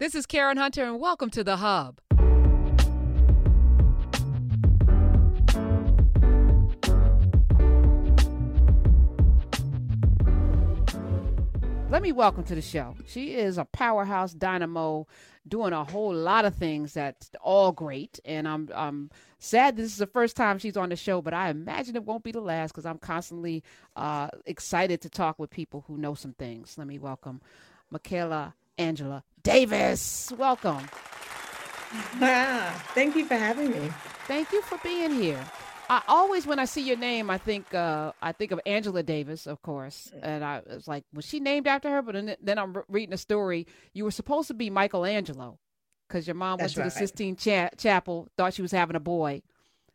This is Karen Hunter, and welcome to The Hub. Let me welcome to the show. She is a powerhouse dynamo doing a whole lot of things that's all great. And I'm I'm sad this is the first time she's on the show, but I imagine it won't be the last because I'm constantly uh, excited to talk with people who know some things. Let me welcome Michaela Angela Davis. Welcome. Ah, thank you for having me. Thank you for being here. I always, when I see your name, I think uh, I think of Angela Davis, of course, and I was like, was she named after her? But then, then I'm reading a story. You were supposed to be Michelangelo, because your mom That's went to right. the Sistine cha- Chapel, thought she was having a boy,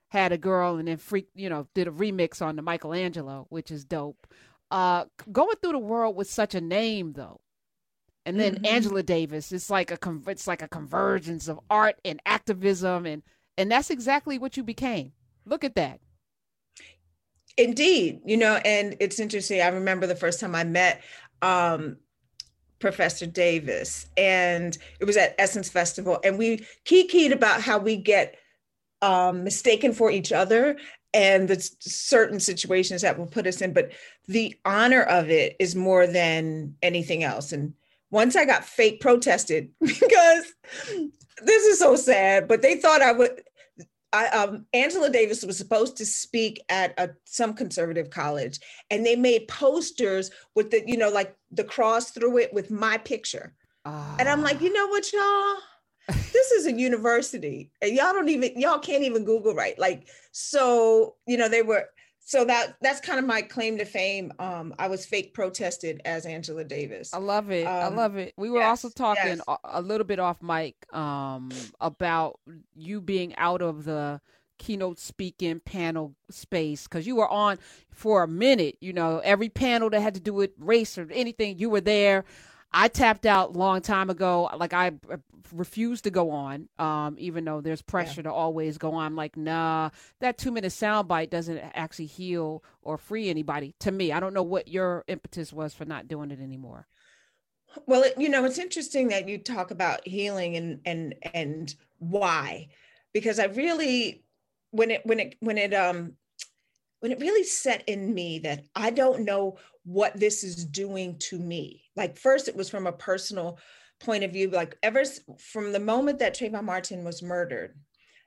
had a girl, and then freaked, you know, did a remix on the Michelangelo, which is dope. Uh, going through the world with such a name, though, and then Mhm. Angela Davis, it's like a it's like a convergence of art and activism, and and that's exactly what you became. Look at that. Indeed, you know, and it's interesting. I remember the first time I met um, Professor Davis, and it was at Essence Festival, and we kikied about how we get um, mistaken for each other and the certain situations that will put us in. But the honor of it is more than anything else. And once I got fake protested because this is so sad, but they thought I would. I, um, Angela Davis was supposed to speak at a, some conservative college, and they made posters with the, you know, like the cross through it with my picture. And I'm like, you know what, y'all? This is a university, and y'all don't even, y'all can't even Google right. Like, so, you know, they were, so that that's kind of my claim to fame. Um, I was fake protested as Angela Davis. I love it. I Um, love it. We were yes, also talking yes. a, a little bit off mic um, about you being out of the keynote speaking panel space because you were on for a minute. You know, every panel that had to do with race or anything, you were there. I tapped out long time ago. Like I uh, refused to go on, um, even though there's pressure to always go on. I'm like, nah, that two minute soundbite doesn't actually heal or free anybody. To me, I don't know what your impetus was for not doing it anymore. Well, it, you know, it's interesting that you talk about healing and and and why, because I really, when it when it when it um when it really set in me that I don't know what this is doing to me. Like first, it was from a personal point of view. Like ever from the moment that Trayvon Martin was murdered,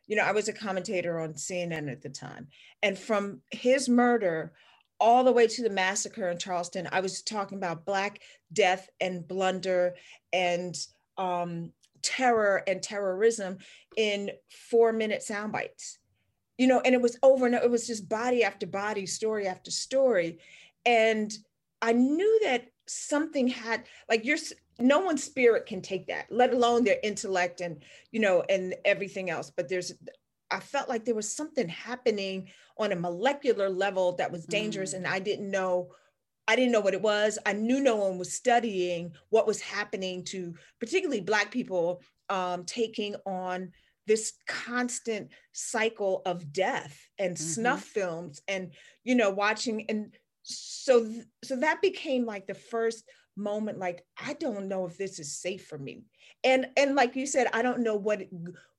you know, I was a commentator on CNN at the time, and from his murder all the way to the massacre in Charleston, I was talking about Black death and blunder and um, terror and terrorism in four minute sound bites. You know, and it was over and it was just body after body, story after story. And I knew that something had, like, your, no one's spirit can take that, let alone their intellect and, you know, and everything else. But there's, I felt like there was something happening on a molecular level that was dangerous. Mm. And I didn't know I didn't know what it was. I knew no one was studying what was happening to particularly Black people um, taking on this constant cycle of death and Mhm. snuff films and you know watching and so th- so that became like the first moment like I don't know if this is safe for me and and like you said I don't know what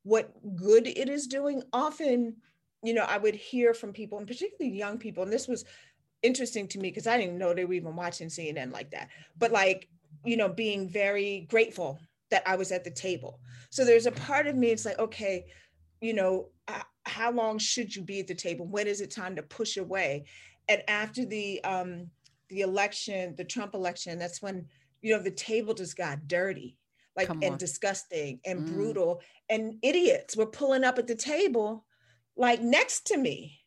what good it is doing often you know I would hear from people and particularly young people and this was interesting to me because I didn't know they were even watching CNN like that. But like, you know, being very grateful that I was at the table. So there's a part of me, it's like, okay, you know, uh, how long should you be at the table? When is it time to push away? And after the um, the election, the Trump election, that's when you know the table just got dirty, like and disgusting and Mm. brutal, and idiots were pulling up at the table, like next to me.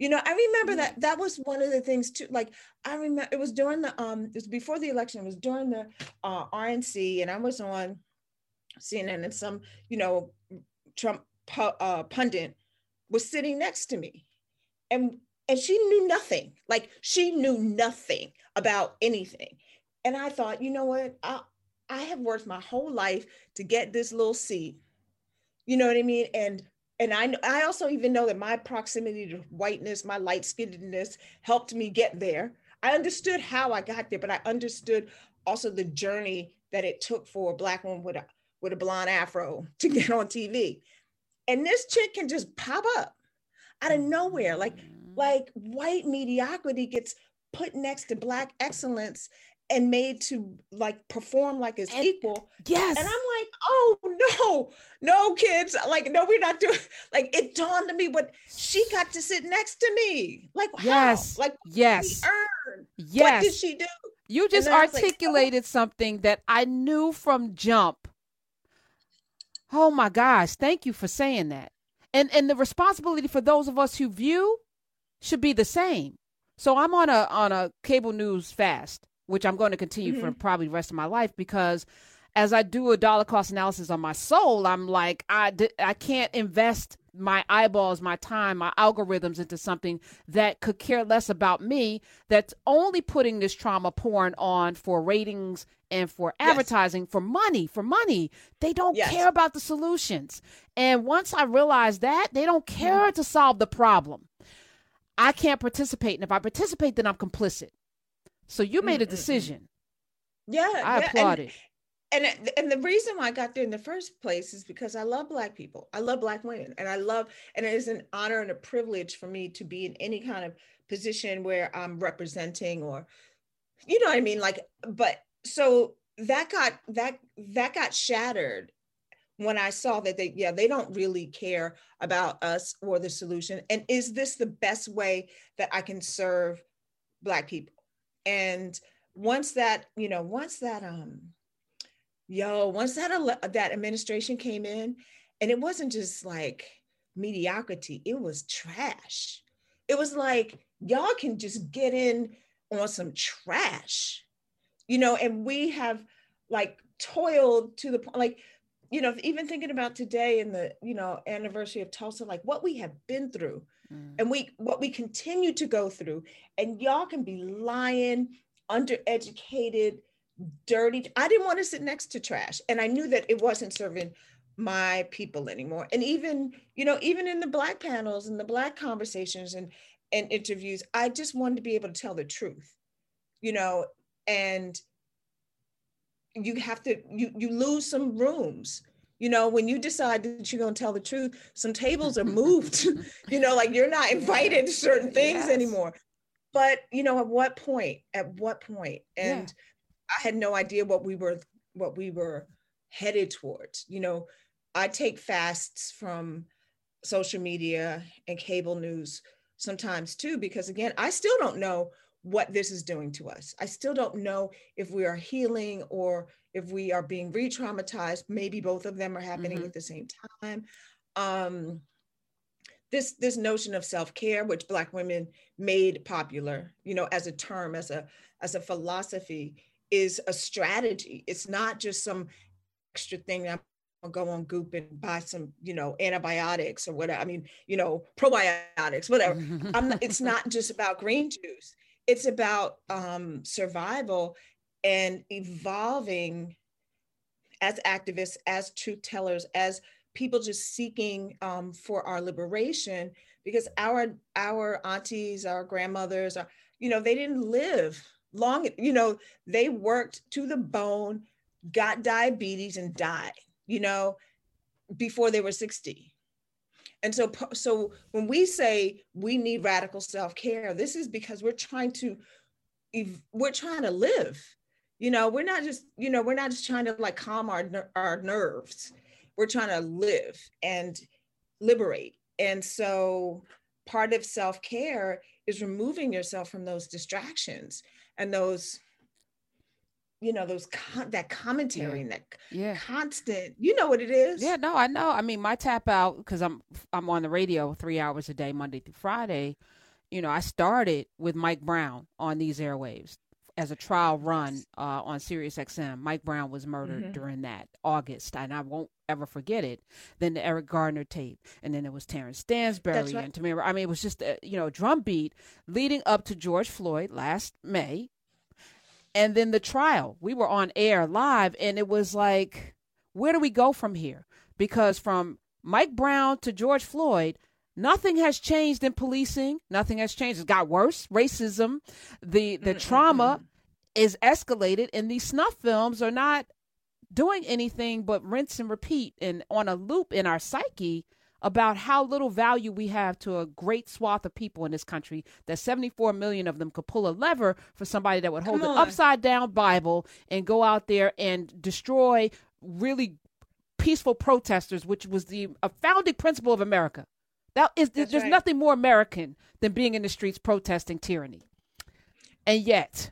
You know, I remember that that was one of the things too. Like I remember it was during the um it was before the election, it was during the uh RNC, and I was on CNN and some, you know, Trump pu- uh, pundit was sitting next to me. And and she knew nothing. Like she knew nothing about anything. And I thought, you know what? I I have worked my whole life to get this little seat. You know what I mean? And and I I also even know that my proximity to whiteness, my light skinnedness helped me get there. I understood how I got there, but I understood also the journey that it took for a black woman with a with a blonde afro to get on TV. And this chick can just pop up out of nowhere. Like, mm-hmm. like white mediocrity gets put next to black excellence and made to like perform like it's equal. Yes. And I'm oh no, no, kids. Like, no, we're not doing like it dawned on me what she got to sit next to me. Like, yes, how? like yes, earn. Yes. What did she do? You just articulated like, oh. something that I knew from jump. Oh my gosh, thank you for saying that. And and the responsibility for those of us who view should be the same. So I'm on a on a cable news fast, which I'm going to continue mm-hmm. for probably the rest of my life because as I do a dollar cost analysis on my soul, I'm like I I can't invest my eyeballs, my time, my algorithms into something that could care less about me, that's only putting this trauma porn on for ratings and for advertising, yes. for money, for money. They don't yes. care about the solutions. And once I realized that, they don't care mm-hmm. to solve the problem. I can't participate. And if I participate, then I'm complicit. So you made a decision. Yeah. I yeah. applaud and, it and and the reason why I got there in the first place is because I love black people. I love black women and I love and it is an honor and a privilege for me to be in any kind of position where I'm representing or you know what I mean? Like but so that got that that got shattered when I saw that they yeah they don't really care about us or the solution. And is this the best way that I can serve black people? And once that you know once that um yo, once that that administration came in, and it wasn't just like mediocrity, it was trash. It was like y'all can just get in on some trash, you know, and we have like toiled to the point, like, you know, even thinking about today and the, you know, anniversary of Tulsa, like what we have been through mm. and we what we continue to go through. And y'all can be lying, undereducated, dirty. I didn't want to sit next to trash. And I knew that it wasn't serving my people anymore. And even, you know, even in the black panels and the black conversations and and interviews, I just wanted to be able to tell the truth, you know, and you have to you you lose some rooms you know when you decide that you're going to tell the truth some tables are moved you know like you're not invited to certain things yes. anymore but you know at what point at what point? point and yeah. I had no idea what we were what we were headed towards. You know, I take fasts from social media and cable news sometimes too, because again, I still don't know what this is doing to us. I still don't know if we are healing or if we are being re-traumatized. Maybe both of them are happening mm-hmm. at the same time. Um, this this notion of self-care, which Black women made popular, you know, as a term, as a as a philosophy, is a strategy. It's not just some extra thing I'm gonna go on Goop and buy some, you know, antibiotics or whatever. I mean, you know, probiotics, whatever. not, it's not just about green juice. It's about um, survival and evolving as activists, as truth tellers, as people just seeking um, for our liberation. Because our our aunties, our grandmothers, are, you know, they didn't live long, you know, they worked to the bone, got diabetes and died, you know, before they were 60. And so, so when we say we need radical self-care, this is because we're trying to, we're trying to live. You know, we're not just, you know, we're not just trying to like calm our our nerves. We're trying to live and liberate. And so, part of self-care is removing yourself from those distractions and those you know those con- that commentary yeah. and that yeah. constant you know what it is yeah no i know i mean my tap out because i'm i'm on the radio three hours a day monday through friday you know i started with mike brown on these airwaves as a trial run uh, on Sirius XM. Mike Brown was murdered mm-hmm. during that August, and I won't ever forget it. Then the Eric Garner tape, and then it was Terence Stansberry right. and Tamir. I mean, it was just a, you know a drum leading up to George Floyd last May, and then the trial. We were on air live, and it was like, where do we go from here? Because from Mike Brown to George Floyd, nothing has changed in policing. Nothing has changed. It's got worse. Racism, the the trauma is escalated, and these snuff films are not doing anything but rinse and repeat and on a loop in our psyche about how little value we have to a great swath of people in this country that 74 million of them could pull a lever for somebody that would hold an upside down bible and go out there and destroy really peaceful protesters which was the a founding principle of america. That is That's there's right. nothing more american than being in the streets protesting tyranny. And yet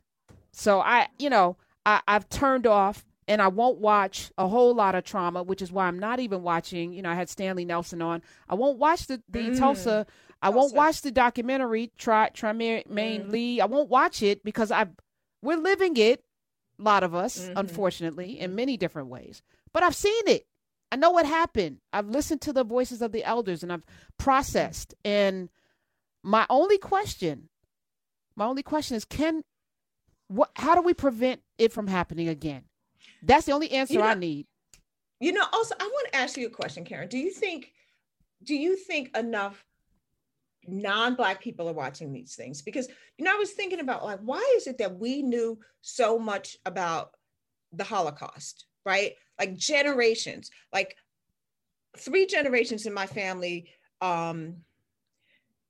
so i you know I, i've turned off and I won't watch a whole lot of trauma, which is why I'm not even watching. You know, I had Stanley Nelson on. I won't watch the the mm. Tulsa. I won't watch the documentary Trymaine mm. Lee. I won't watch it because I we're living it. A lot of us, mm-hmm. unfortunately, in many different ways. But I've seen it. I know what happened. I've listened to the voices of the elders and I've processed. And my only question, my only question is, can what? How do we prevent it from happening again? That's the only answer you know, I need. You know, also I want to ask you a question, Karen. Do you think do you think enough non-black people are watching these things? Because you know, I was thinking about like why is it that we knew so much about the Holocaust, right? Like generations, like three generations in my family um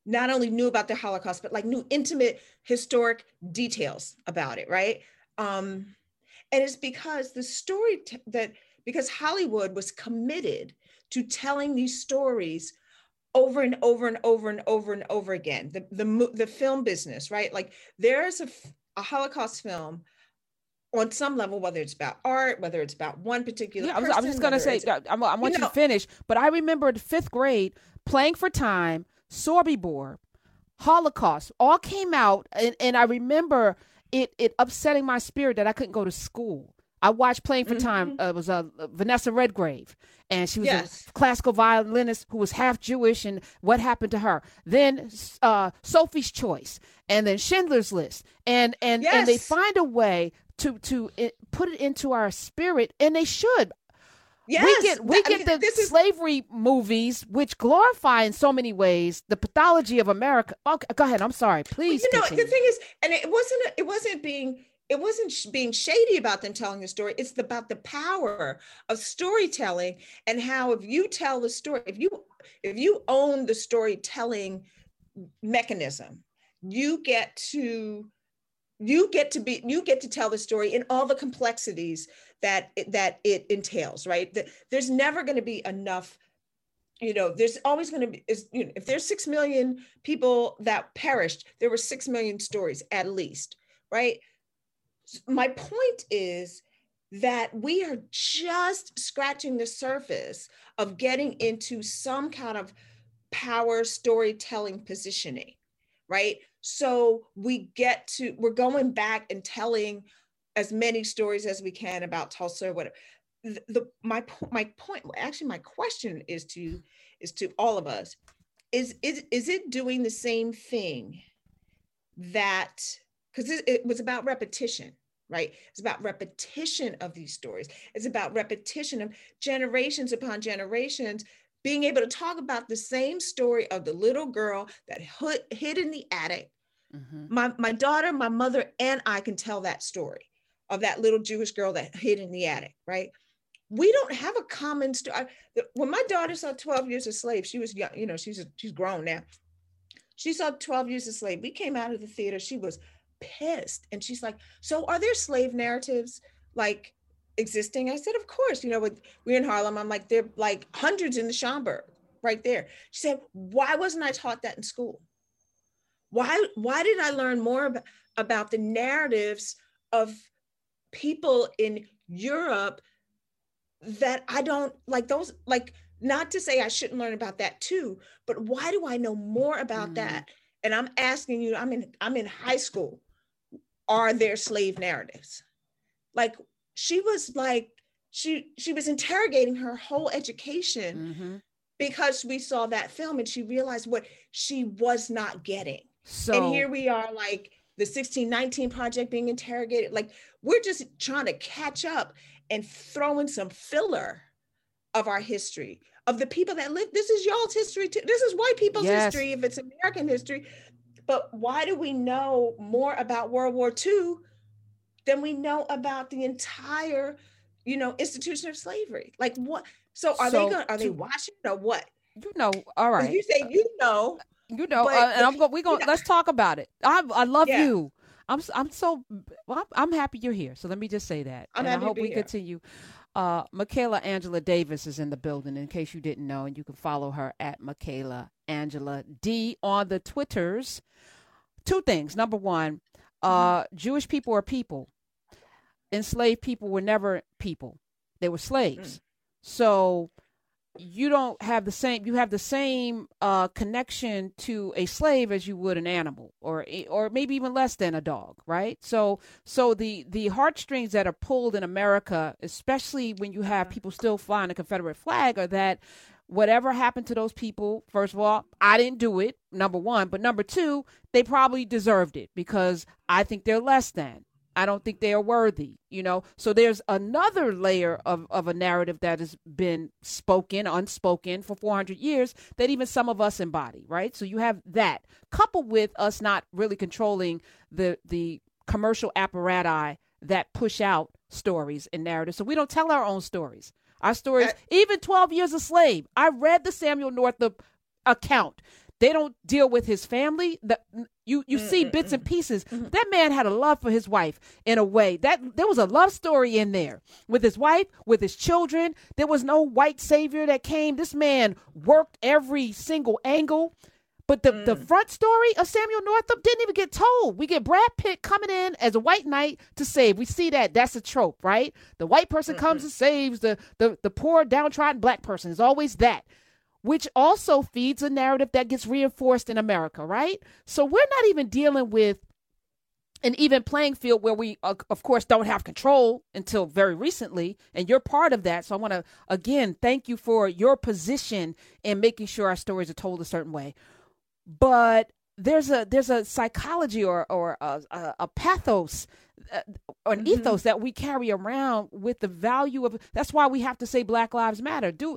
not only knew about the Holocaust, but like knew intimate historic details about it, right? Um, and it's because the story t- that because hollywood was committed to telling these stories over and over and over and over and over again the the, the film business right like there's a, a holocaust film on some level, whether it's about art, whether it's about one particular. Yeah, person, I was, just gonna say, I, I want you, you to finish, but I remember the fifth grade playing for time, Sobibor, Holocaust, all came out, and, and I remember it it upsetting my spirit that I couldn't go to school. I watched Playing for Time. Mm-hmm. Uh, it was uh, Vanessa Redgrave, and she was yes. a classical violinist who was half Jewish. And what happened to her? Then uh, Sophie's Choice, and then Schindler's List, and and yes. and they find a way to to it, put it into our spirit, and they should. Yes, we get we get I mean, the slavery movies, which glorify in so many ways the pathology of America. Okay, go ahead. I'm sorry. Please. Well, you know, the thing is, and it wasn't it wasn't being it wasn't being shady about them telling the story. It's about the power of storytelling and how if you tell the story, if you if you own the storytelling mechanism, you get to you get to be you get to tell the story in all the complexities that that it entails right? There's never going to be enough you know there's always going to be is you know if there's 6 million people that perished there were 6 million stories at least right? My point is that we are just scratching the surface of getting into some kind of power storytelling positioning right so we get to we're going back and telling as many stories as we can about Tulsa or whatever. The, the my my point actually my question is to is to all of us is is is it doing the same thing that because it, it was about repetition right it's about repetition of these stories it's about repetition of generations upon generations being able to talk about the same story of the little girl that hid, hid in the attic mm-hmm. my, my daughter my mother and i can tell that story of that little Jewish girl that hid in the attic, right? We don't have a common story. When my daughter saw 12 Years a Slave, she was young, you know, she's, a, she's grown now. She saw 12 Years a Slave. We came out of the theater. She was pissed. And she's like, So are there slave narratives like existing? I said, Of course. You know, with, we're in Harlem. I'm like, There are like hundreds in the Schomburg right there. She said, Why wasn't I taught that in school? Why, why did I learn more about, about the narratives of people in Europe that I don't like those like not to say I shouldn't learn about that too, but why do I know more about mm. that? And I'm asking you, I'm in I'm in high school. Are there slave narratives? Like she was like she she was interrogating her whole education mm-hmm. because we saw that film and she realized what she was not getting. So and here we are like the 1619 project being interrogated. Like we're just trying to catch up and throw in some filler of our history of the people that live. This is y'all's history too. This is white people's yes. history if it's American history. But why do we know more about World War II than we know about the entire you know institution of slavery like what so are so they going are they watching or what you know all right you say you know you know but, uh, and i'm going we going you know, let's talk about it i i love yeah. you i'm i'm so well, I'm, I'm, happy you're here so let me just say that I'm and i hope we here. continue uh, Michaela Angela Davis is in the building, in case you didn't know, and you can follow her at Michaela Angela D on the Twitters. Two things. Number one, uh, mm-hmm. Jewish people are people. Enslaved people were never people; they were slaves. Mm. So you don't have the same you have the same uh, connection to a slave as you would an animal or or maybe even less than a dog right? So so the the heartstrings that are pulled in america especially when you have people still flying a confederate flag are that whatever happened to those people first of all i didn't do it number one. But number two they probably deserved it because i think they're less than I don't think they are worthy, you know. So there's another layer of, of a narrative that has been spoken, unspoken for 400 years that even some of us embody, right? So you have that coupled with us not really controlling the the commercial apparatus that push out stories and narratives. So we don't tell our own stories. Our stories, even 12 years a slave. I read the Samuel Northup account. They don't deal with his family. The, you you mm see bits and pieces. Mm-hmm. That man had a love for his wife in a way. That there was a love story in there with his wife, with his children. There was no white savior that came. This man worked every single angle. But the, mm. the front story of Samuel Northup didn't even get told. We get Brad Pitt coming in as a white knight to save. We see that. That's a trope, right? The white person mm-hmm. comes and saves the, the, the poor, downtrodden black person. It's always that which also feeds a narrative that gets reinforced in America, right? So we're not even dealing with an even playing field where we, uh, of course, don't have control until very recently, and you're part of that. So I want to again thank you for your position in making sure our stories are told a certain way. But there's a there's a psychology or or a, a, a pathos uh, or an mm-hmm. ethos that we carry around with the value of that's why we have to say black lives matter do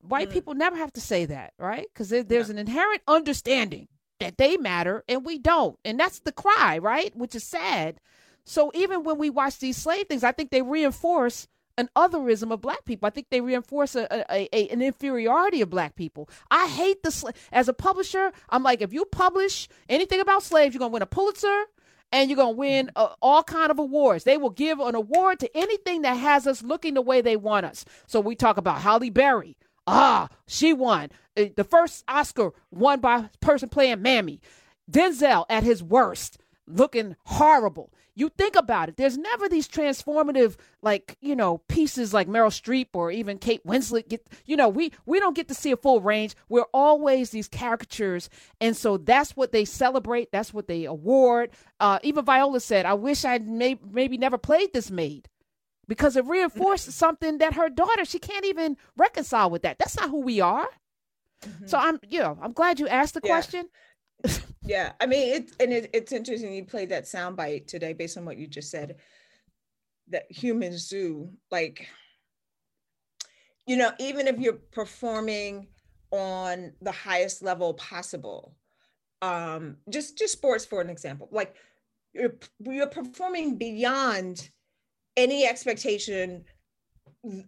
white mm. people never have to say that, right? Because there, there's yeah. an inherent understanding that they matter and we don't. And that's the cry, right? Which is sad. So even when we watch these slave things, I think they reinforce an otherism of black people. I think they reinforce a, a, a an inferiority of black people. I hate the as a publisher. I'm like, if you publish anything about slaves, you're gonna win a Pulitzer and you're gonna win uh, all kind of awards. They will give an award to anything that has us looking the way they want us. So we talk about Halle Berry. Ah, she won. Uh, the first Oscar won by person playing Mammy. Denzel at his worst, looking horrible. You think about it. There's never these transformative, like you know, pieces like Meryl Streep or even Kate Winslet. Get you know, we we don't get to see a full range. We're always these caricatures, and so that's what they celebrate. That's what they award. Uh, even Viola said, "I wish I'd may- maybe never played this maid." Because it reinforces something that her daughter she can't even reconcile with that. That's not who we are. Mm-hmm. So I'm, you know, I'm glad you asked the yeah. question. yeah, I mean, it, and it, it's interesting you played that soundbite today based on what you just said. That human zoo, like, you know, even if you're performing on the highest level possible, um, just just sports for an example, like you're you're performing beyond any expectation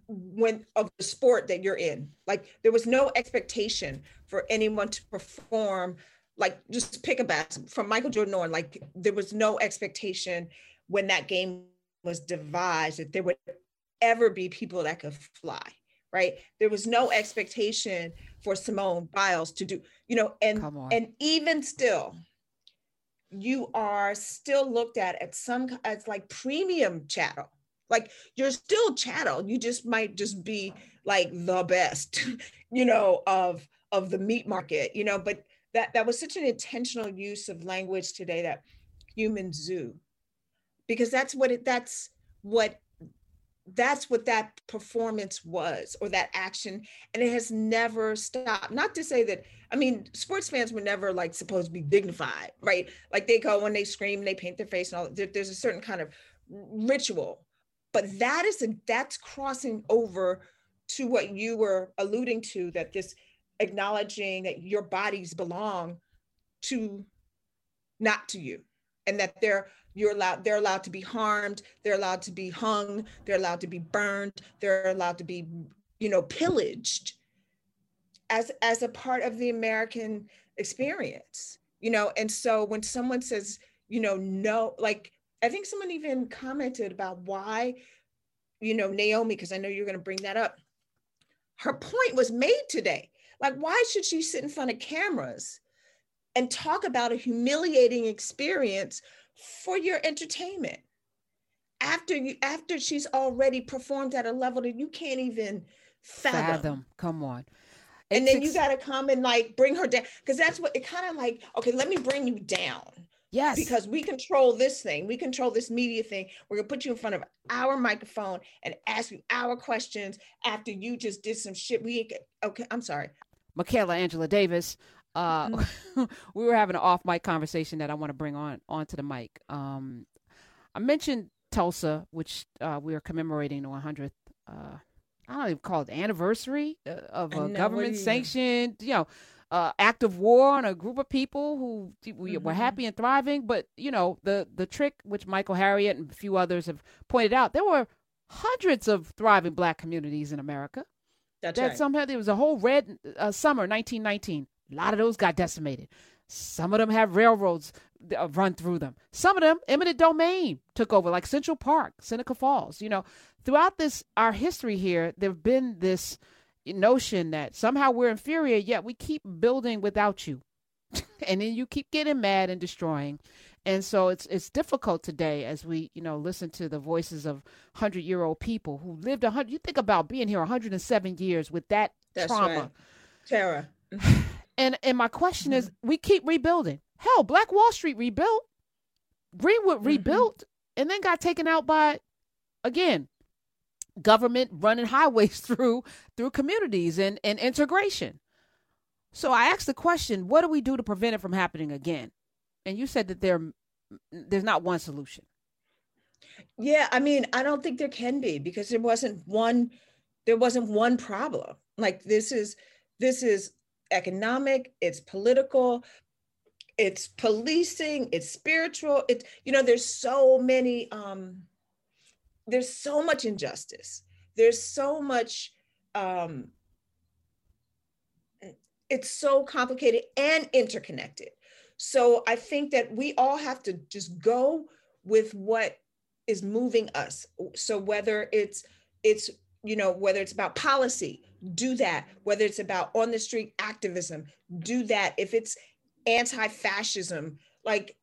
when of the sport that you're in. Like there was no expectation for anyone to perform like just pick a bat from michael jordan on like there was no expectation when that game was devised that there would ever be people that could fly right? There was no expectation for simone biles to do you know and and even still you are still looked at at some as like premium chattel like you're still chattel. You just might just be like the best, you know, of of the meat market, you know, but that that was such an intentional use of language today that human zoo because that's what it that's what that's what that performance was or that action and it has never stopped. Not to say that i mean sports fans were never like supposed to be dignified right? Like they go when they scream they paint their face and all there, there's a certain kind of ritual. But that is a, that's crossing over to what you were alluding to that this acknowledging that your bodies belong to not to you and that they're you're allowed they're allowed to be harmed they're allowed to be hung they're allowed to be burned they're allowed to be you know pillaged as as a part of the american experience you know? And so when someone says you know no like i think someone even commented about why you know naomi because i know you're going to bring that up her point was made today. Like why should she sit in front of cameras and talk about a humiliating experience for your entertainment after you after she's already performed at a level that you can't even fathom. fathom. Come on. And it's then you got to come and like bring her down because that's what it kind of like. Okay, let me bring you down. Yes. Because we control this thing. We control this media thing. We're going to put you in front of our microphone and ask you our questions after you just did some shit. We okay, I'm sorry. Michaela Angela Davis, uh, mm-hmm. we were having an off mic conversation that I want to bring on onto the mic. Um, I mentioned Tulsa, which uh, we are commemorating the 100th. Uh, I don't even call it anniversary uh, of a government sanctioned, you know, uh, act of war on a group of people who we mm-hmm. were happy and thriving. But you know, the the trick, which Michael Harriot and a few others have pointed out, there were hundreds of thriving black communities in America. That's that right. somehow there was a whole red uh, summer 1919 a lot of those got decimated. Some of them have railroads uh, run through them. Some of them, eminent domain took over, like Central Park, Seneca Falls. You know, throughout this our history here, there've been this notion that somehow we're inferior, yet we keep building without you, and then you keep getting mad and destroying. And so it's it's difficult today as we you know listen to the voices of hundred year old people who lived a hundred. You think about being here 107 years with that That's trauma, right. terror. And and my question is, mm-hmm. we keep rebuilding. Hell, Black Wall Street rebuilt, Greenwood mm-hmm. rebuilt, and then got taken out by, again, government running highways through through communities and and integration. So I asked the question, what do we do to prevent it from happening again? And you said that there there's not one solution. Yeah, I mean, I don't think there can be because there wasn't one there wasn't one problem. Like this is this is economic, it's political, it's policing, it's spiritual. It's you know, there's so many um there's so much injustice. There's so much um it's so complicated and interconnected. So I think that we all have to just go with what is moving us. So whether it's it's you know whether it's about policy do that whether it's about on the street activism do that. If it's anti-fascism like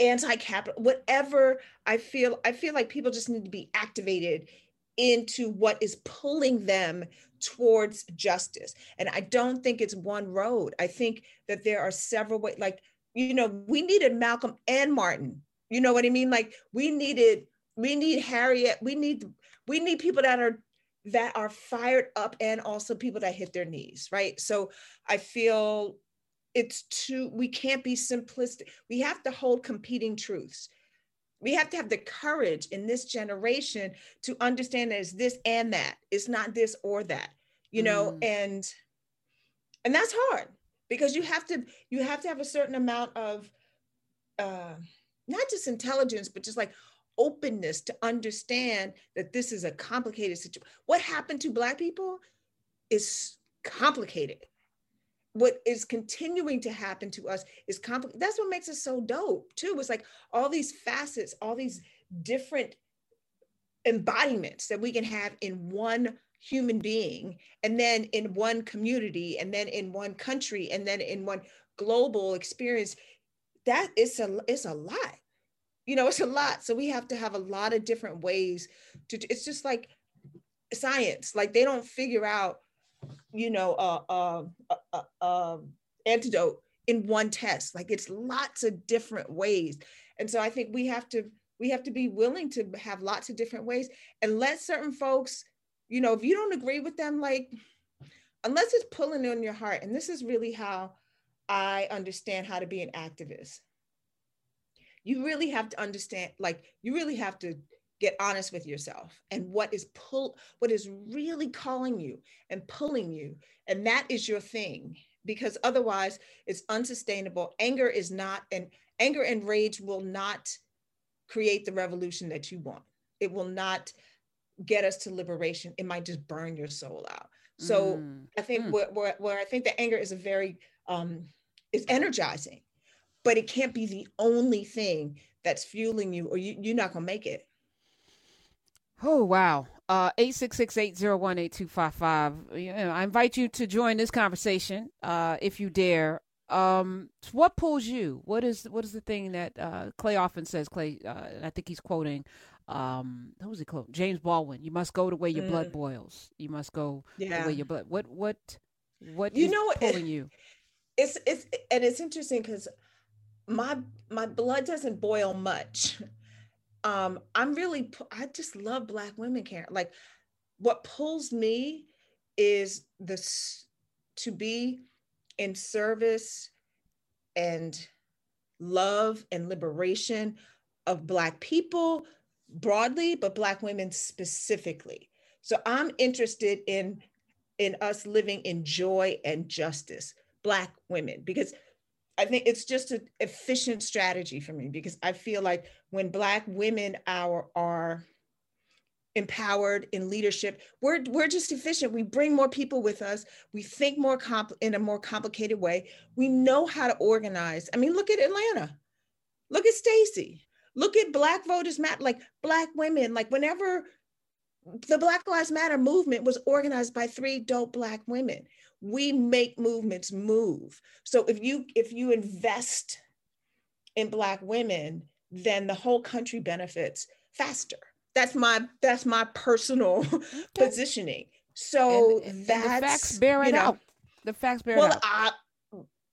anti-capital whatever i feel i feel like people just need to be activated into what is pulling them towards justice. And i don't think it's one road. I think that there are several ways like you know we needed malcolm and martin. You know what i mean? Like we needed we need harriet. We need we need people that are that are fired up and also people that hit their knees, right? So I feel it's too, we can't be simplistic. We have to hold competing truths. We have to have the courage in this generation to understand that it's this and that. It's not this or that, you know, mm. and and that's hard because you have to you have to have a certain amount of uh not just intelligence, but just like openness to understand that this is a complicated situation. What happened to Black people is complicated. What is continuing to happen to us is complicated. That's what makes us so dope, too. It's like all these facets, all these different embodiments that we can have in one human being, and then in one community, and then in one country, and then in one global experience. That is a, it's a lot you know it's a lot so we have to have a lot of different ways to it's just like science like they don't figure out you know uh, uh, uh, uh, antidote in one test like it's lots of different ways. And so i think we have to we have to be willing to have lots of different ways and let certain folks you know if you don't agree with them like unless it's pulling on your heart and this is really how i understand how to be an activist you really have to understand like you really have to get honest with yourself and what is pull what is really calling you and pulling you and that is your thing because otherwise it's unsustainable anger is not and anger and rage will not create the revolution that you want. It will not get us to liberation. It might just burn your soul out. So mm. I think mm. where, where, where, I think the anger is a very um, is energizing, but it can't be the only thing that's fueling you, or you, you're not gonna make it. Oh wow. Uh 866-801-8255. I invite you to join this conversation uh if you dare. Um what pulls you? What is what is the thing that uh Clay often says, Clay uh I think he's quoting um who was he quote? James Baldwin. You must go the way your mm. blood boils. You must go yeah. the way your blood what what what you know pulling it, you? It's it's and it's interesting because my my blood doesn't boil much. Um i'm really i just love black women care. Like what pulls me is this to be in service and love and liberation of black people broadly but black women specifically. So i'm interested in in us living in joy and justice black women because I think it's just an efficient strategy for me because I feel like when Black women are, are empowered in leadership, we're, we're just efficient. We bring more people with us. We think more comp- in a more complicated way. We know how to organize. I mean, look at Atlanta. Look at Stacey. Look at Black voters matter, like Black women. Like whenever the Black Lives Matter movement was organized by three dope Black women we make movements move. So if you if you invest in black women then the whole country benefits faster. That's my that's my personal okay. positioning. So and, that's the facts bear it you know, out. The facts bear well, it out. I,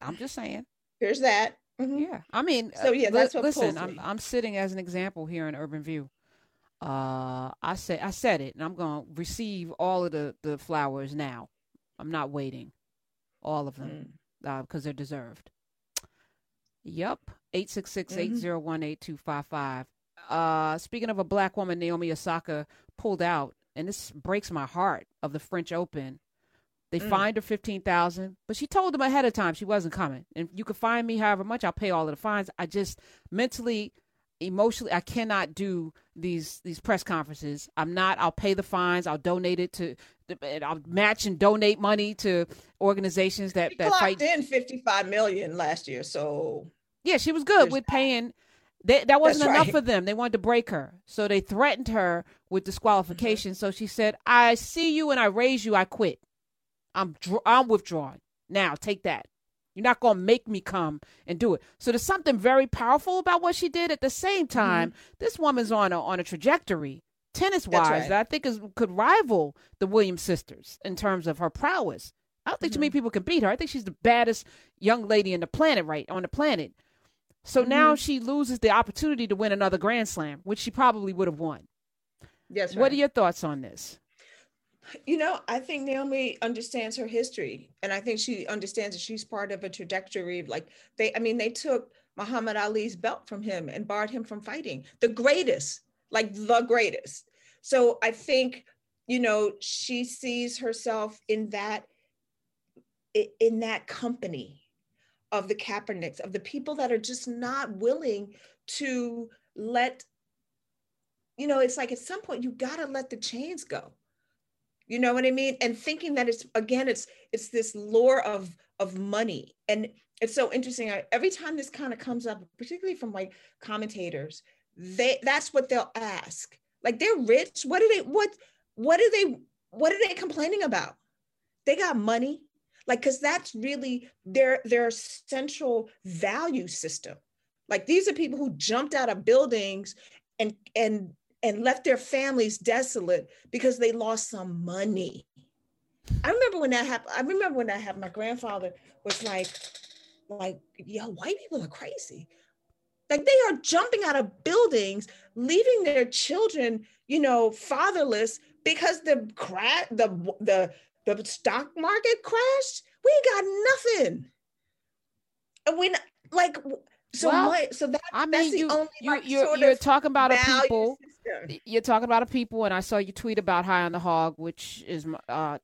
i'm just saying. there's that. Mm-hmm. yeah. I mean so yeah that's what listen i'm i'm sitting as an example here in urban view. Uh i said i said it and i'm gonna receive all of the the flowers now I'm not waiting. All of them. Because mm. uh, they're deserved. Yep. 866-801-8255. Mm-hmm. Uh, speaking of a black woman, Naomi Osaka pulled out, and this breaks my heart, of the French Open. They mm. fined her fifteen thousand, but she told them ahead of time she wasn't coming. And you can find me however much, I'll pay all of the fines. I just mentally emotionally i cannot do these these press conferences. I'm not i'll pay the fines. I'll donate it to i'll match and donate money to organizations that she that fight. in 55 million last year so yeah she was good with paying. They, that wasn't That's enough right. for them. They wanted to break her. So they threatened her with disqualification. Mm-hmm. so she said i see you and i raise you. I quit. I'm i'm withdrawing now take that you're not going to make me come and do it. So there's something very powerful about what she did. At the same mm-hmm. time, mm-hmm. this woman's on a on a trajectory, tennis wise, right. that I think is could rival the Williams sisters in terms of her prowess. I don't think mm-hmm. too many mm-hmm. people can beat her. I think she's the baddest young lady in the planet, right on the planet. So mm-hmm. now she loses the opportunity to win another Grand Slam, which she probably would have won. Yes. Right. What are your thoughts on this? You know, I think Naomi understands her history, and I think she understands that she's part of a trajectory. Like they, I mean, they took Muhammad Ali's belt from him and barred him from fighting. The greatest, like the greatest. So I think, you know, she sees herself in that in that company of the Kaepernicks, of the people that are just not willing to let, you know, it's like at some point you got to let the chains go you know what i mean? And thinking that it's again it's it's this lure of of money. And it's so interesting I, every time this kind of comes up particularly from like commentators they that's what they'll ask. Like they're rich what do they what what are they what are they complaining about? They got money? Like because that's really their their central value system. Like these are people who jumped out of buildings and and and left their families desolate because they lost some money. I remember when that happened. I remember when that happened. My grandfather was like, like, yo, white people are crazy. Like they are jumping out of buildings, leaving their children, you know, fatherless because the crash, the the the stock market crashed. We got nothing. And when like so well, what so that I mean, that's the you, only you, like, you're, you're talking about a people you're talking about a people, and I saw you tweet about High on the Hog, which is uh,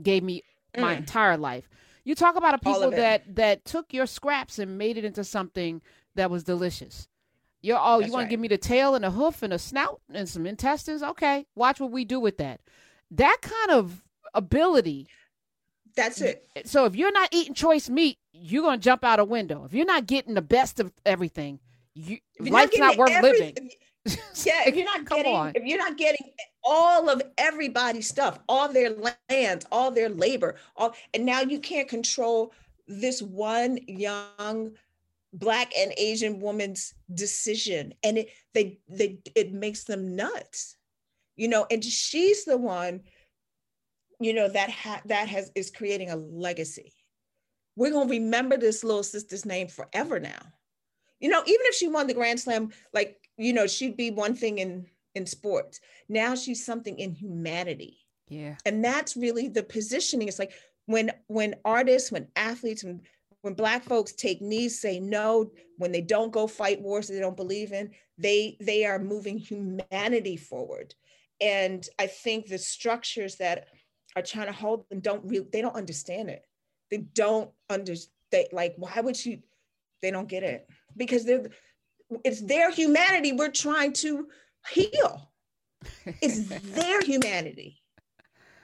gave me mm. my entire life. You talk about a people that that took your scraps and made it into something that was delicious. You're oh, That's you want right. to give me the tail and a hoof and a snout and some intestines? Okay, watch what we do with that. That kind of ability. That's it. So if you're not eating choice meat, you're gonna jump out a window. If you're not getting the best of everything, you life's not getting worth every- living. Yeah, if you're not getting, on. if you're not getting all of everybody's stuff, all their lands, all their labor, all, and now you can't control this one young black and Asian woman's decision, and it they they it makes them nuts, you know. And she's the one, you know, that ha- that has is creating a legacy. We're gonna remember this little sister's name forever now. You know even if she won the grand slam like you know she'd be one thing in in sports. Now she's something in humanity. Yeah. and that's really the positioning. It's like when when artists when athletes when when black folks take knees say no. When they don't go fight wars they don't believe in they they are moving humanity forward. And i think the structures that are trying to hold them don't really they don't understand it they don't understand like why would you they don't get it. Because they're it's their humanity we're trying to heal. It's their humanity.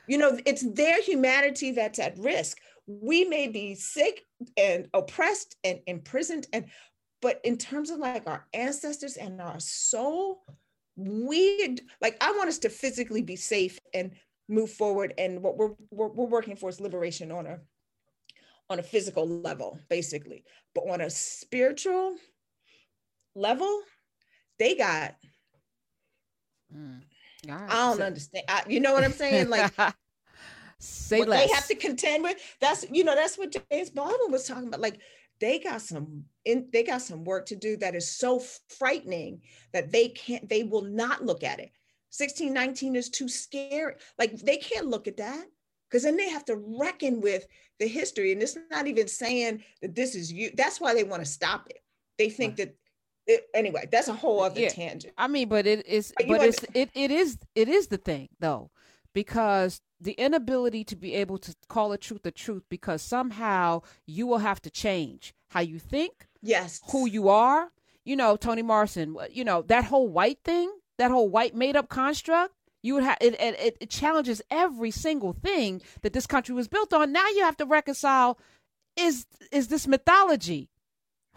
You know it's their humanity that's at risk. We may be sick and oppressed and imprisoned and but in terms of like our ancestors and our soul we like i want us to physically be safe and move forward. And what we're we're, we're working for is liberation on on a physical level basically but on a spiritual level they got Mm. Right. i don't So- understand I, you know what i'm saying like say what less. they have to contend with that's you know that's what james baldwin was talking about like they got some in they got some work to do that is so frightening that they can't they will not look at it 1619 is too scary like they can't look at that because then they have to reckon with the history and it's not even saying that this is you that's why they want to stop it they think that it, anyway that's a whole other Yeah. tangent I mean, but it is, But but it's, it, it is, it is the thing though, because the inability to be able to call a truth a truth, because somehow you will have to change how you think, yes who you are. You know, Toni Morrison. You know that whole white thing, that whole white made up construct. You would have it, it. it- challenges every single thing that this country was built on. Now you have to reconcile: is is this mythology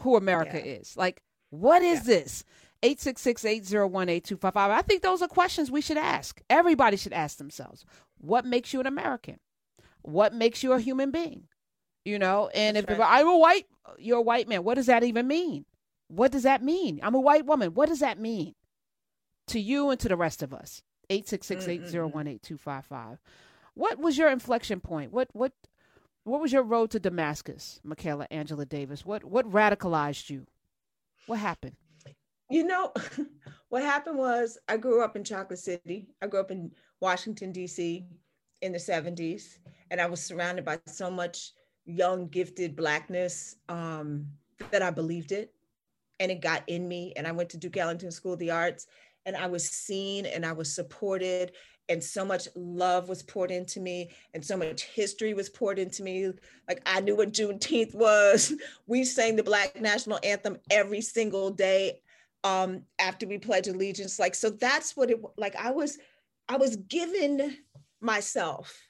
who America Yeah. is? Like, what is Yeah. this? 866-801-8255. I think those are questions we should ask. Everybody should ask themselves. What makes you an American? What makes you a human being? You know, and That's if right. I'm a white, you're a white man. What does that even mean? What does that mean? I'm a white woman. What does that mean to you and to the rest of us? 866-801-8255. What was your inflection point? What what what was your road to Damascus, Michaela Angela Davis? What what radicalized you? What happened? You know, what happened was I grew up in Chocolate City. I grew up in Washington, D.C. in the 70s, and I was surrounded by so much young, gifted Blackness um, that I believed it. And it got in me. And I went to Duke Ellington School of the Arts, and I was seen and I was supported. And so much love was poured into me, and so much history was poured into me. Like I knew what Juneteenth was. We sang the Black National Anthem every single day um after we pledge allegiance like so that's what it like i was i was given myself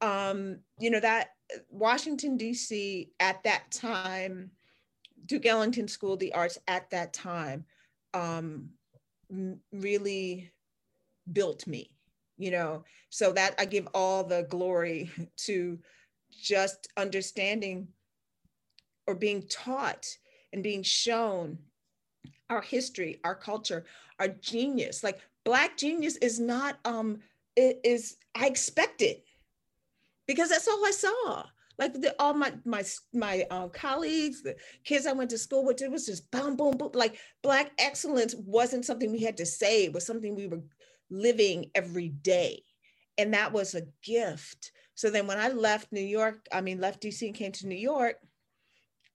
um you know that washington dc at that time duke ellington school of the arts at that time um really built me you know so that i give all the glory to just understanding or being taught and being shown our history, our culture, our genius. Like black genius is not um it is I expect it because that's all I saw. Like the, all my my my uh, colleagues, the kids I went to school with, it was just boom, boom, boom. Like black excellence wasn't something we had to say; it was something we were living every day, and that was a gift. So then, when I left New York, I mean left DC and came to New York,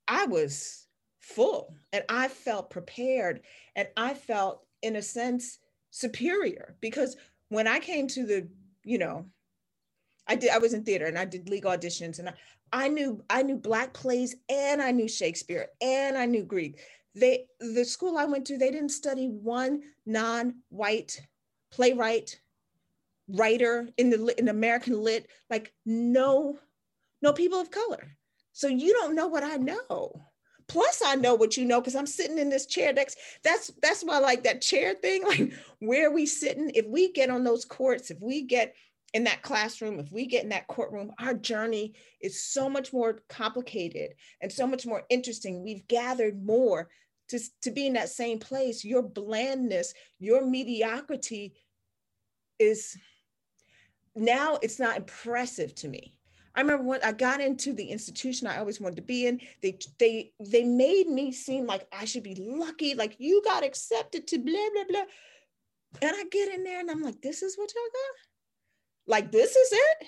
I was full. And I felt prepared. And I felt in a sense superior. Because when I came to the, you know, I did I was in theater and I did legal auditions and I, I knew I knew black plays and I knew Shakespeare and I knew Greek. they the school I went to, they didn't study one non-white playwright, writer in the in American lit, like no, no people of color. So you don't know what I know. Plus, I know what you know because I'm sitting in this chair. next. that's that's why I like that chair thing. Like where we sitting? If we get on those courts, if we get in that classroom, if we get in that courtroom, our journey is so much more complicated and so much more interesting. We've gathered more to, to be in that same place. Your blandness, your mediocrity is now it's not impressive to me. I remember when I got into the institution I always wanted to be in, they they they made me seem like I should be lucky, like you got accepted to blah blah blah. And I get in there and I'm like, this is what y'all got? Like, this is it?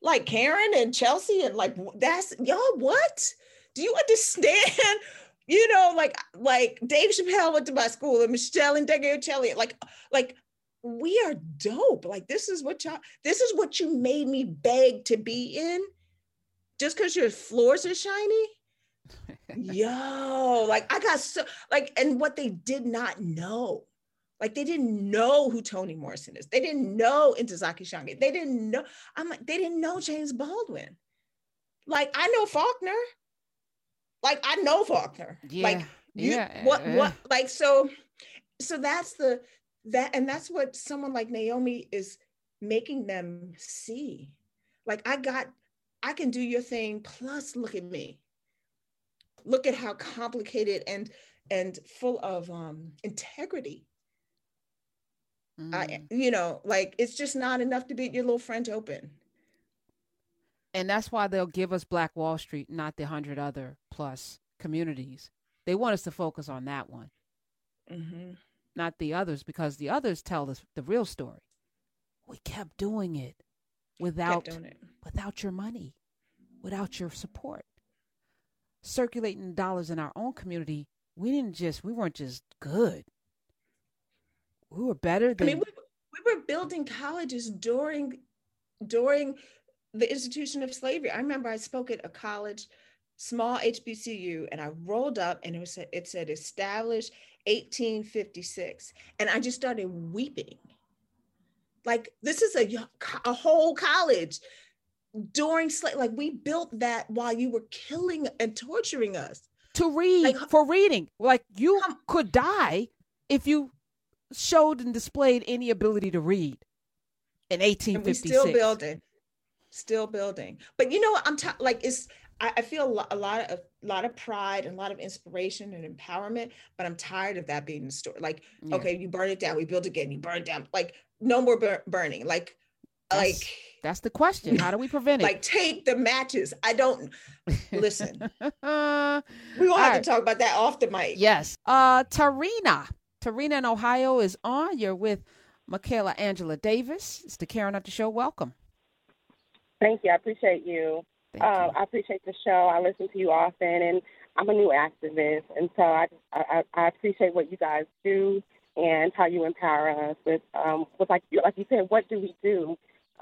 Like Karen and Chelsea, and like that's y'all what? Do you understand? You know, like like Dave Chappelle went to my school and Meshell Ndegeocello, like like we are dope. Like this is what y'all, this is what you made me beg to be in just because your floors are shiny. Yo, like I got so like, and what they did not know like they didn't know who Toni Morrison is. They didn't know Ntozake Shange. They didn't know. I'm like, they didn't know James Baldwin. Like I know Faulkner. Like I know Faulkner. Yeah. Like you, yeah. What what like so so that's the that and that's what someone like Naomi is making them see. Like I got I can do your thing plus look at me. Look at how complicated and and full of um integrity Mm. I, you know, like it's just not enough to beat your little French Open. And that's why they'll give us Black Wall Street, not the hundred other plus communities. They want us to focus on that one, mm-hmm. not the others, because the others tell us the real story. We kept doing it without doing it. without your money, without your support, circulating dollars in our own community. We didn't just we weren't just good we are better than. I mean, we, we were building colleges during during the institution of slavery. I remember I spoke at a college, small HBCU, and I rolled up and it was it said established 1856, and I just started weeping. Like this is a a whole college during slave. Like we built that while you were killing and torturing us to read like, for reading. Like you could die if you showed and displayed any ability to read in 1856. still building, still building. But you know what? I'm t- like it's. I, I feel a lot, a lot of a lot of pride and a lot of inspiration and empowerment. But I'm tired of that being the story. Like, yeah. okay, you burn it down, we build again. You burn it down. Like, no more bur- burning. Like, that's, like that's the question. How do we prevent it? Like, take the matches. I don't listen. we will have right. to talk about that off the mic. Yes. Uh, Tarina Tarina in Ohio is on. You're with Michaela Angela Davis. It's the Karen the Show. Welcome. Thank you. I appreciate you. Uh, I appreciate the show. I listen to you often, and I'm a new activist, and so I, I, I appreciate what you guys do and how you empower us with, um, with like like you said, what do we do?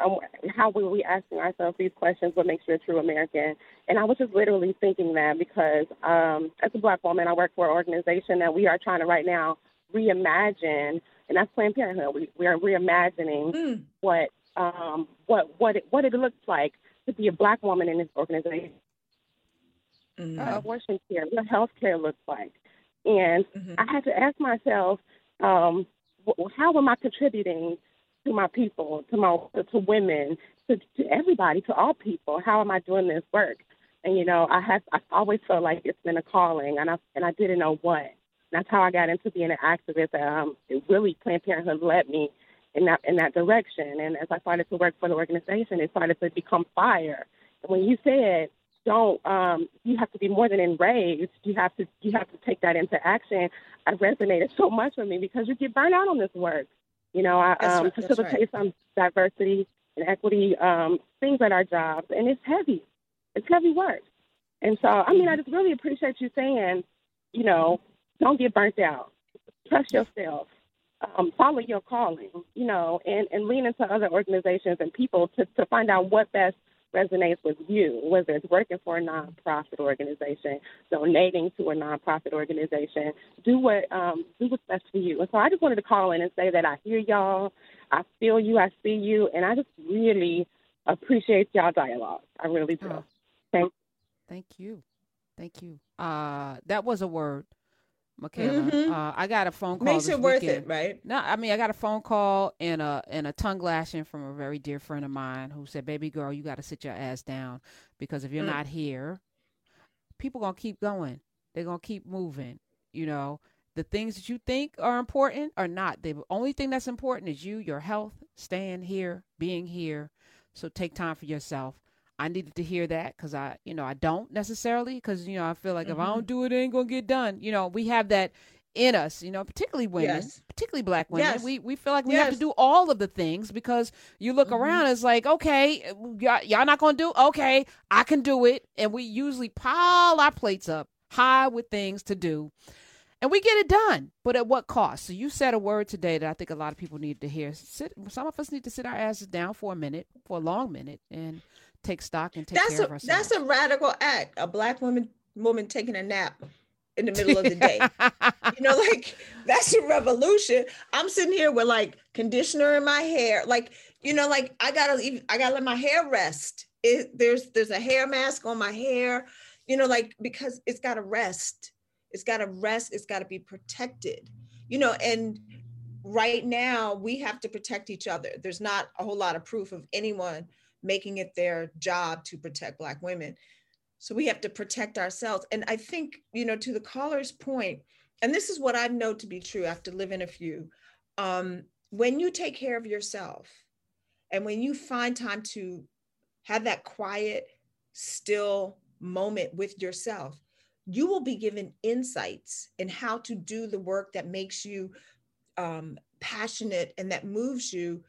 Um, how were we asking ourselves these questions? What makes you a true American? And I was just literally thinking that because um, as a Black woman, I work for an organization that we are trying to right now reimagine, and that's Planned Parenthood. We, we are reimagining mm. what um, what what it, what it looks like to be a black woman in this organization. Mm-hmm. Uh, abortion care, what health care looks like, and mm-hmm. I had to ask myself, um, how am I contributing to my people, to my to women, to, to everybody, to all people? How am I doing this work? And you know, I have I always felt like it's been a calling, and I and I didn't know what. That's how I got into being an activist. Um, it really Planned Parenthood led me in that in that direction. And as I started to work for the organization, it started to become fire. And when you said don't um, you have to be more than enraged, you have to you have to take that into action. I resonated so much with me because you get burned out on this work. You know, I um, right, facilitate right. some diversity and equity um, things at our jobs, and it's heavy. It's heavy work. And so, I mean, I just really appreciate you saying, you know, don't get burnt out. Trust yourself. Um, follow your calling, you know, and, and lean into other organizations and people to, to find out what best resonates with you, whether it's working for a nonprofit organization, donating to a nonprofit organization, do what um, do what's best for you. And so I just wanted to call in and say that I hear y'all, I feel you, I see you, and I just really appreciate y'all dialogue. I really do. Oh. Thank. Thank you. Thank you. Uh, that was a word Michaela. Mm-hmm. Uh, I got a phone call. Makes it worth it, right? No, I mean I got a phone call and a and a tongue lashing from a very dear friend of mine who said, "Baby girl, you got to sit your ass down because if you're mm. not here, people gonna keep going. They're gonna keep moving. You know, the things that you think are important are not. The only thing that's important is you, your health, staying here, being here. So take time for yourself. I needed to hear that because I, you know, I don't necessarily because you know I feel like mm-hmm. if I don't mm-hmm. do it, it ain't gonna get done. You know, we have that in us, you know, particularly women, yes. particularly black women. Yes. We we feel like we yes. have to do all of the things because you look mm-hmm. around, it's like, okay, y'all, y'all not gonna do, okay, I can do it, and we usually pile our plates up high with things to do. And we get it done, but at what cost? So you said a word today that I think a lot of people need to hear. Sit, some of us need to sit our asses down for a minute, for a long minute, and take stock and take that's care a, of ourselves. That's a radical act. A black woman woman taking a nap in the middle of the day. you know, like that's a revolution. I'm sitting here with like conditioner in my hair, like you know, like I gotta leave I gotta let my hair rest. It, there's there's a hair mask on my hair, you know, like because it's gotta rest. It's gotta rest. It's gotta be protected. You know, and right now we have to protect each other. There's not a whole lot of proof of anyone making it their job to protect Black women. So we have to protect ourselves. And I think, you know, to the caller's point, and this is what I know to be true after living a few, um, when you take care of yourself and when you find time to have that quiet, still moment with yourself, you will be given insights in how to do the work that makes you um, passionate and that moves you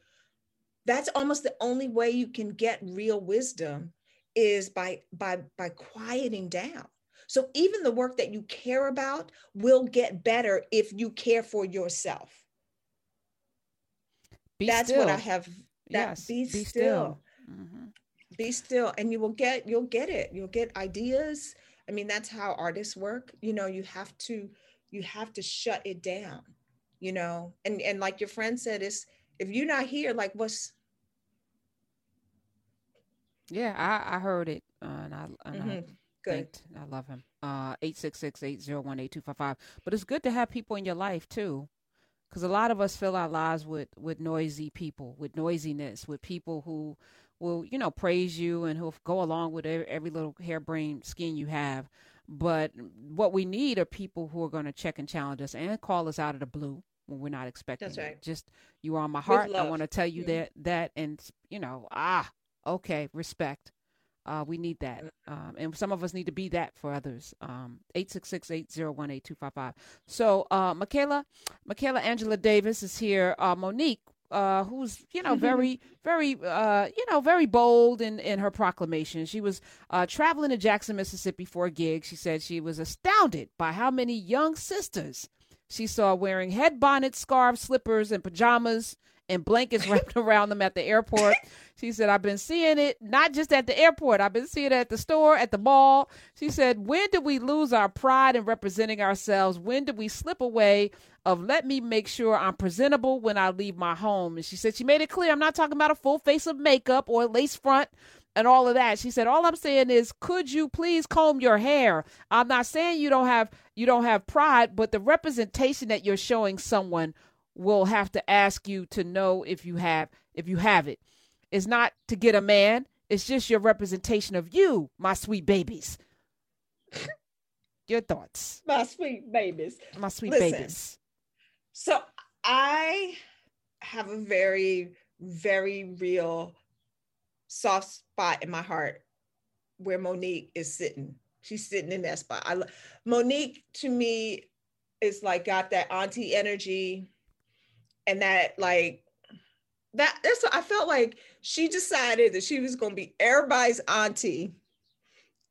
that's almost the only way you can get real wisdom is by by by quieting down. So even the work that you care about will get better if you care for yourself. Be that's still. what i have that yes, be, be still, still. Mm-hmm. be still and you will get you'll get it. You'll get ideas. I mean that's how artists work. You know you have to you have to shut it down you know? And and like your friend said is if you're not here, like what's yeah, I, I heard it, uh, and I and mm-hmm. I good. I love him. Uh, eight six six eight zero one eight two five five. But it's good to have people in your life too, because a lot of us fill our lives with with noisy people, with noisiness, with people who will you know praise you and who'll go along with every, every little harebrained scheme you have. But what we need are people who are going to check and challenge us and call us out of the blue when we're not expecting. That's right. It. Just you are on my heart. I want to tell you mm-hmm. that that and you know ah okay respect. Uh, we need that, um, and some of us need to be that for others. Um, eight six six eight zero one eight two five five. So, uh, Michaela, Michaela Angela Davis is here. Uh, Mo'Nique, uh, who's you know very very uh, you know very bold in in her proclamation. She was uh, traveling to Jackson, Mississippi for a gig. She said she was astounded by how many young sisters she saw wearing head bonnets, scarves, slippers, and pajamas and blankets wrapped around them at the airport. She said, I've been seeing it not just at the airport, I've been seeing it at the store, at the mall. She said, When did we lose our pride in representing ourselves? When did we slip away of let me make sure I'm presentable when I leave my home? And she said, She made it clear I'm not talking about a full face of makeup or lace front and all of that. She said, "All I'm saying is, could you please comb your hair? I'm not saying you don't have you don't have pride, but the representation that you're showing someone will have to ask you to know if you have if you have it. It's not to get a man. It's just your representation of you, my sweet babies. your thoughts, my sweet babies, my sweet Listen, babies. So I have a very very real soft spot in my heart where Mo'Nique is sitting. She's sitting in that spot. I Mo'Nique to me is like got that auntie energy and that like that that's I felt like she decided that she was going to be everybody's auntie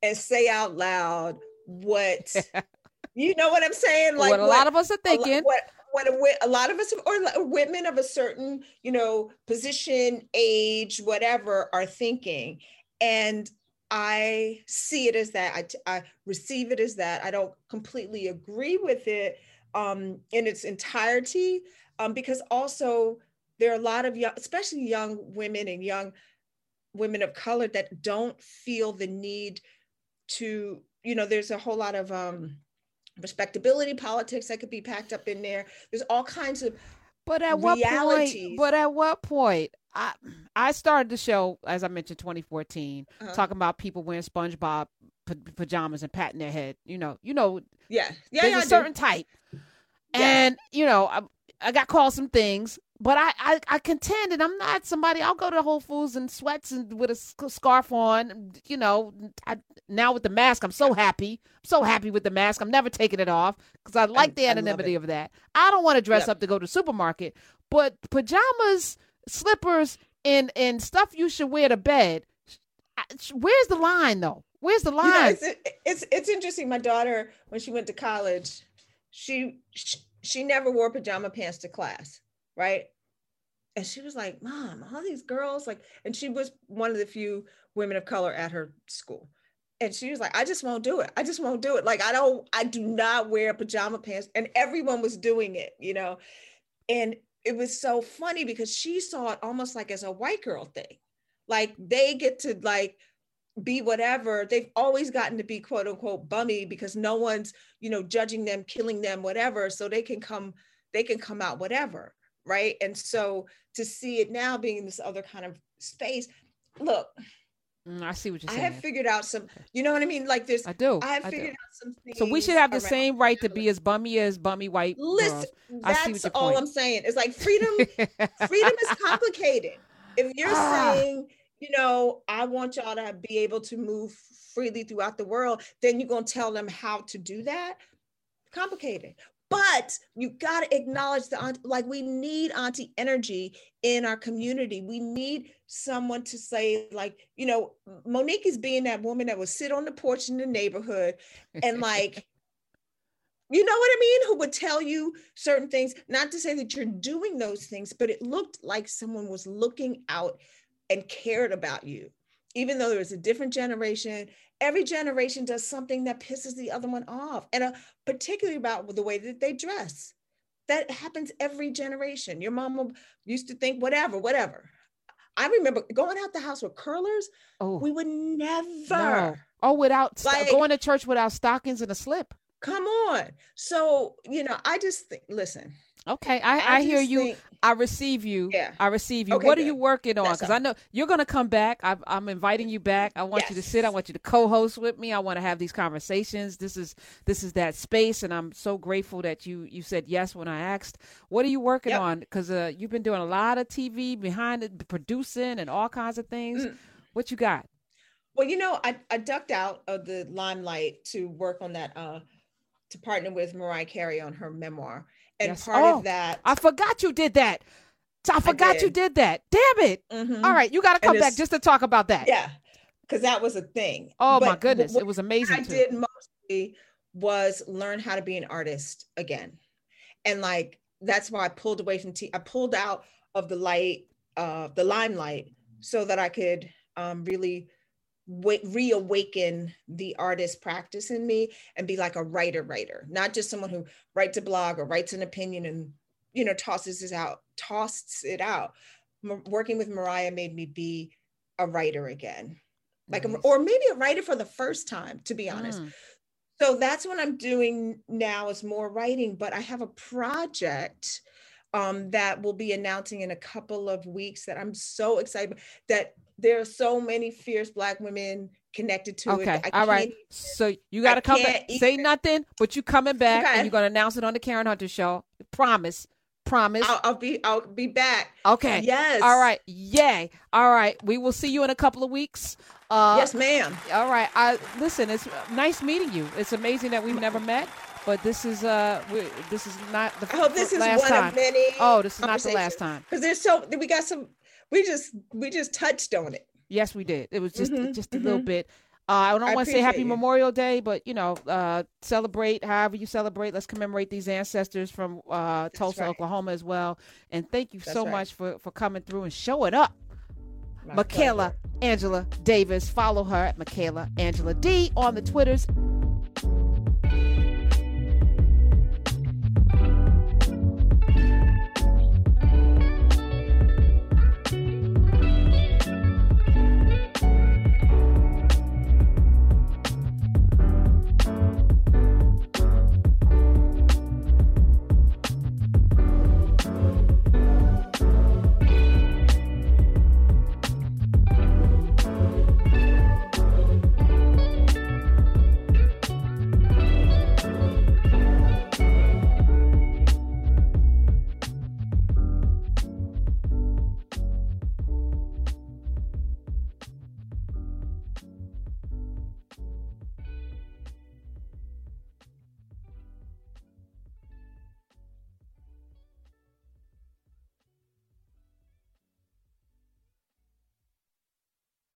and say out loud what you know what I'm saying like what a what, lot of us are thinking what what a, a lot of us or women of a certain you know position age whatever are thinking and I see it as that. I, I receive it as that. I don't completely agree with it um, in its entirety um, because also there are a lot of young, especially young women and young women of color that don't feel the need to, you know, there's a whole lot of um, respectability politics that could be packed up in there. There's all kinds of but at what point? But at what point? I I started the show as I mentioned 2014, uh-huh. talking about people wearing SpongeBob p- pajamas and patting their head. You know, you know. Yeah, yeah. There's yeah, a certain type, yeah. and you know, I, I got called some things, but I, I I contend, and I'm not somebody. I'll go to Whole Foods and sweats and with a scarf on. You know, I, now with the mask, I'm so happy. I'm so happy with the mask. I'm never taking it off because I like I, the anonymity of that. I don't want to dress up to go to the supermarket, but pajamas slippers and and stuff you should wear to bed. Where's the line though? Where's the line? You know, it's, it's it's interesting. My daughter, when she went to college, she, she she never wore pajama pants to class, right? And she was like, "Mom, all these girls like," and she was one of the few women of color at her school. And she was like, I just won't do it. I just won't do it. Like, I don't, I do not wear pajama pants. And everyone was doing it, you know? And it was so funny because she saw it almost like as a white girl thing. Like they get to like be whatever. They've always gotten to be quote unquote bummy because no one's, you know, judging them, killing them, whatever. So they can come, they can come out whatever. Right. And so to see it now being this other kind of space, look, Mm, I see what you're saying. I have figured out some, you know what I mean? Like this. I do. I have I figured do. out some things. So we should have the same right to be as bummy as bummy white. Listen, girls. that's all point. I'm saying. It's like freedom. freedom is complicated. If you're ah. saying, you know, I want y'all to be able to move freely throughout the world, then you're gonna tell them how to do that. Complicated but you got to acknowledge the like we need auntie energy in our community. We need someone to say like you know Mo'Nique is being that woman that would sit on the porch in the neighborhood and like you know what i mean? Who would tell you certain things. Not to say that you're doing those things but it looked like someone was looking out and cared about you. Even though there was a different generation every generation does something that pisses the other one off and uh, particularly about the way that they dress. That happens every generation. Your mom used to think whatever whatever. I remember going out the house with curlers. Oh. We would never no. oh without like, going to church without stockings and a slip. Come on. So you know i just think listen Okay, I, I, I hear you. Think, I receive you. Yeah. I receive you. Okay, what good. are you working on? Because I know you're going to come back. I, am inviting you back. I want yes. you to sit. I want you to co-host with me. I want to have these conversations. This is this is that space, and I'm so grateful that you you said yes when I asked. What are you working yep. on? Because uh, you've been doing a lot of TV behind it, producing and all kinds of things. Mm. What you got? Well, you know, I, I ducked out of the limelight to work on that. Uh, to partner with Mariah Carey on her memoir and yes. part oh, of that, I forgot you did that. I forgot I did. you did that. Damn it. Mm-hmm. All right, you got to come back just to talk about that. Yeah, because that was a thing. Oh but my goodness, it was amazing. I too. did mostly was learn how to be an artist again, and like that's why I pulled away from T. I pulled out of the light, uh, the limelight, so that I could um, really reawaken the artist practice in me and be like a writer writer not just someone who writes a blog or writes an opinion and you know tosses it out tosses it out M- working with mariah made me be a writer again like nice. a, or maybe a writer for the first time to be honest mm. so that's what i'm doing now is more writing but i have a project um, that we'll be announcing in a couple of weeks that i'm so excited that there are so many fierce black women connected to okay. it. Okay, all right. Even, so you got to come back. Even, Say nothing, but you coming back okay. and you're going to announce it on the Karen Hunter show. Promise. Promise. I'll, I'll, be. I'll be back. Okay. Yes. All right. Yay. All right. We will see you in a couple of weeks. Uh, yes, ma'am. All right. I listen. It's nice meeting you. It's amazing that we've never met. But this is uh, we, this is not the. I hope this is one time. of many. Oh, this is not the last time. Because there's so we got some we just we just touched on it. Yes, we did. It was just mm-hmm, just a mm-hmm. little bit. Uh, I don't want to say Happy you. Memorial Day, but you know, uh, celebrate however you celebrate. Let's commemorate these ancestors from uh, Tulsa, right. Oklahoma, as well. And thank you That's so right. much for for coming through and showing up. My Michaela pleasure. Angela Davis. Follow her at Michaela Angela D on the Twitters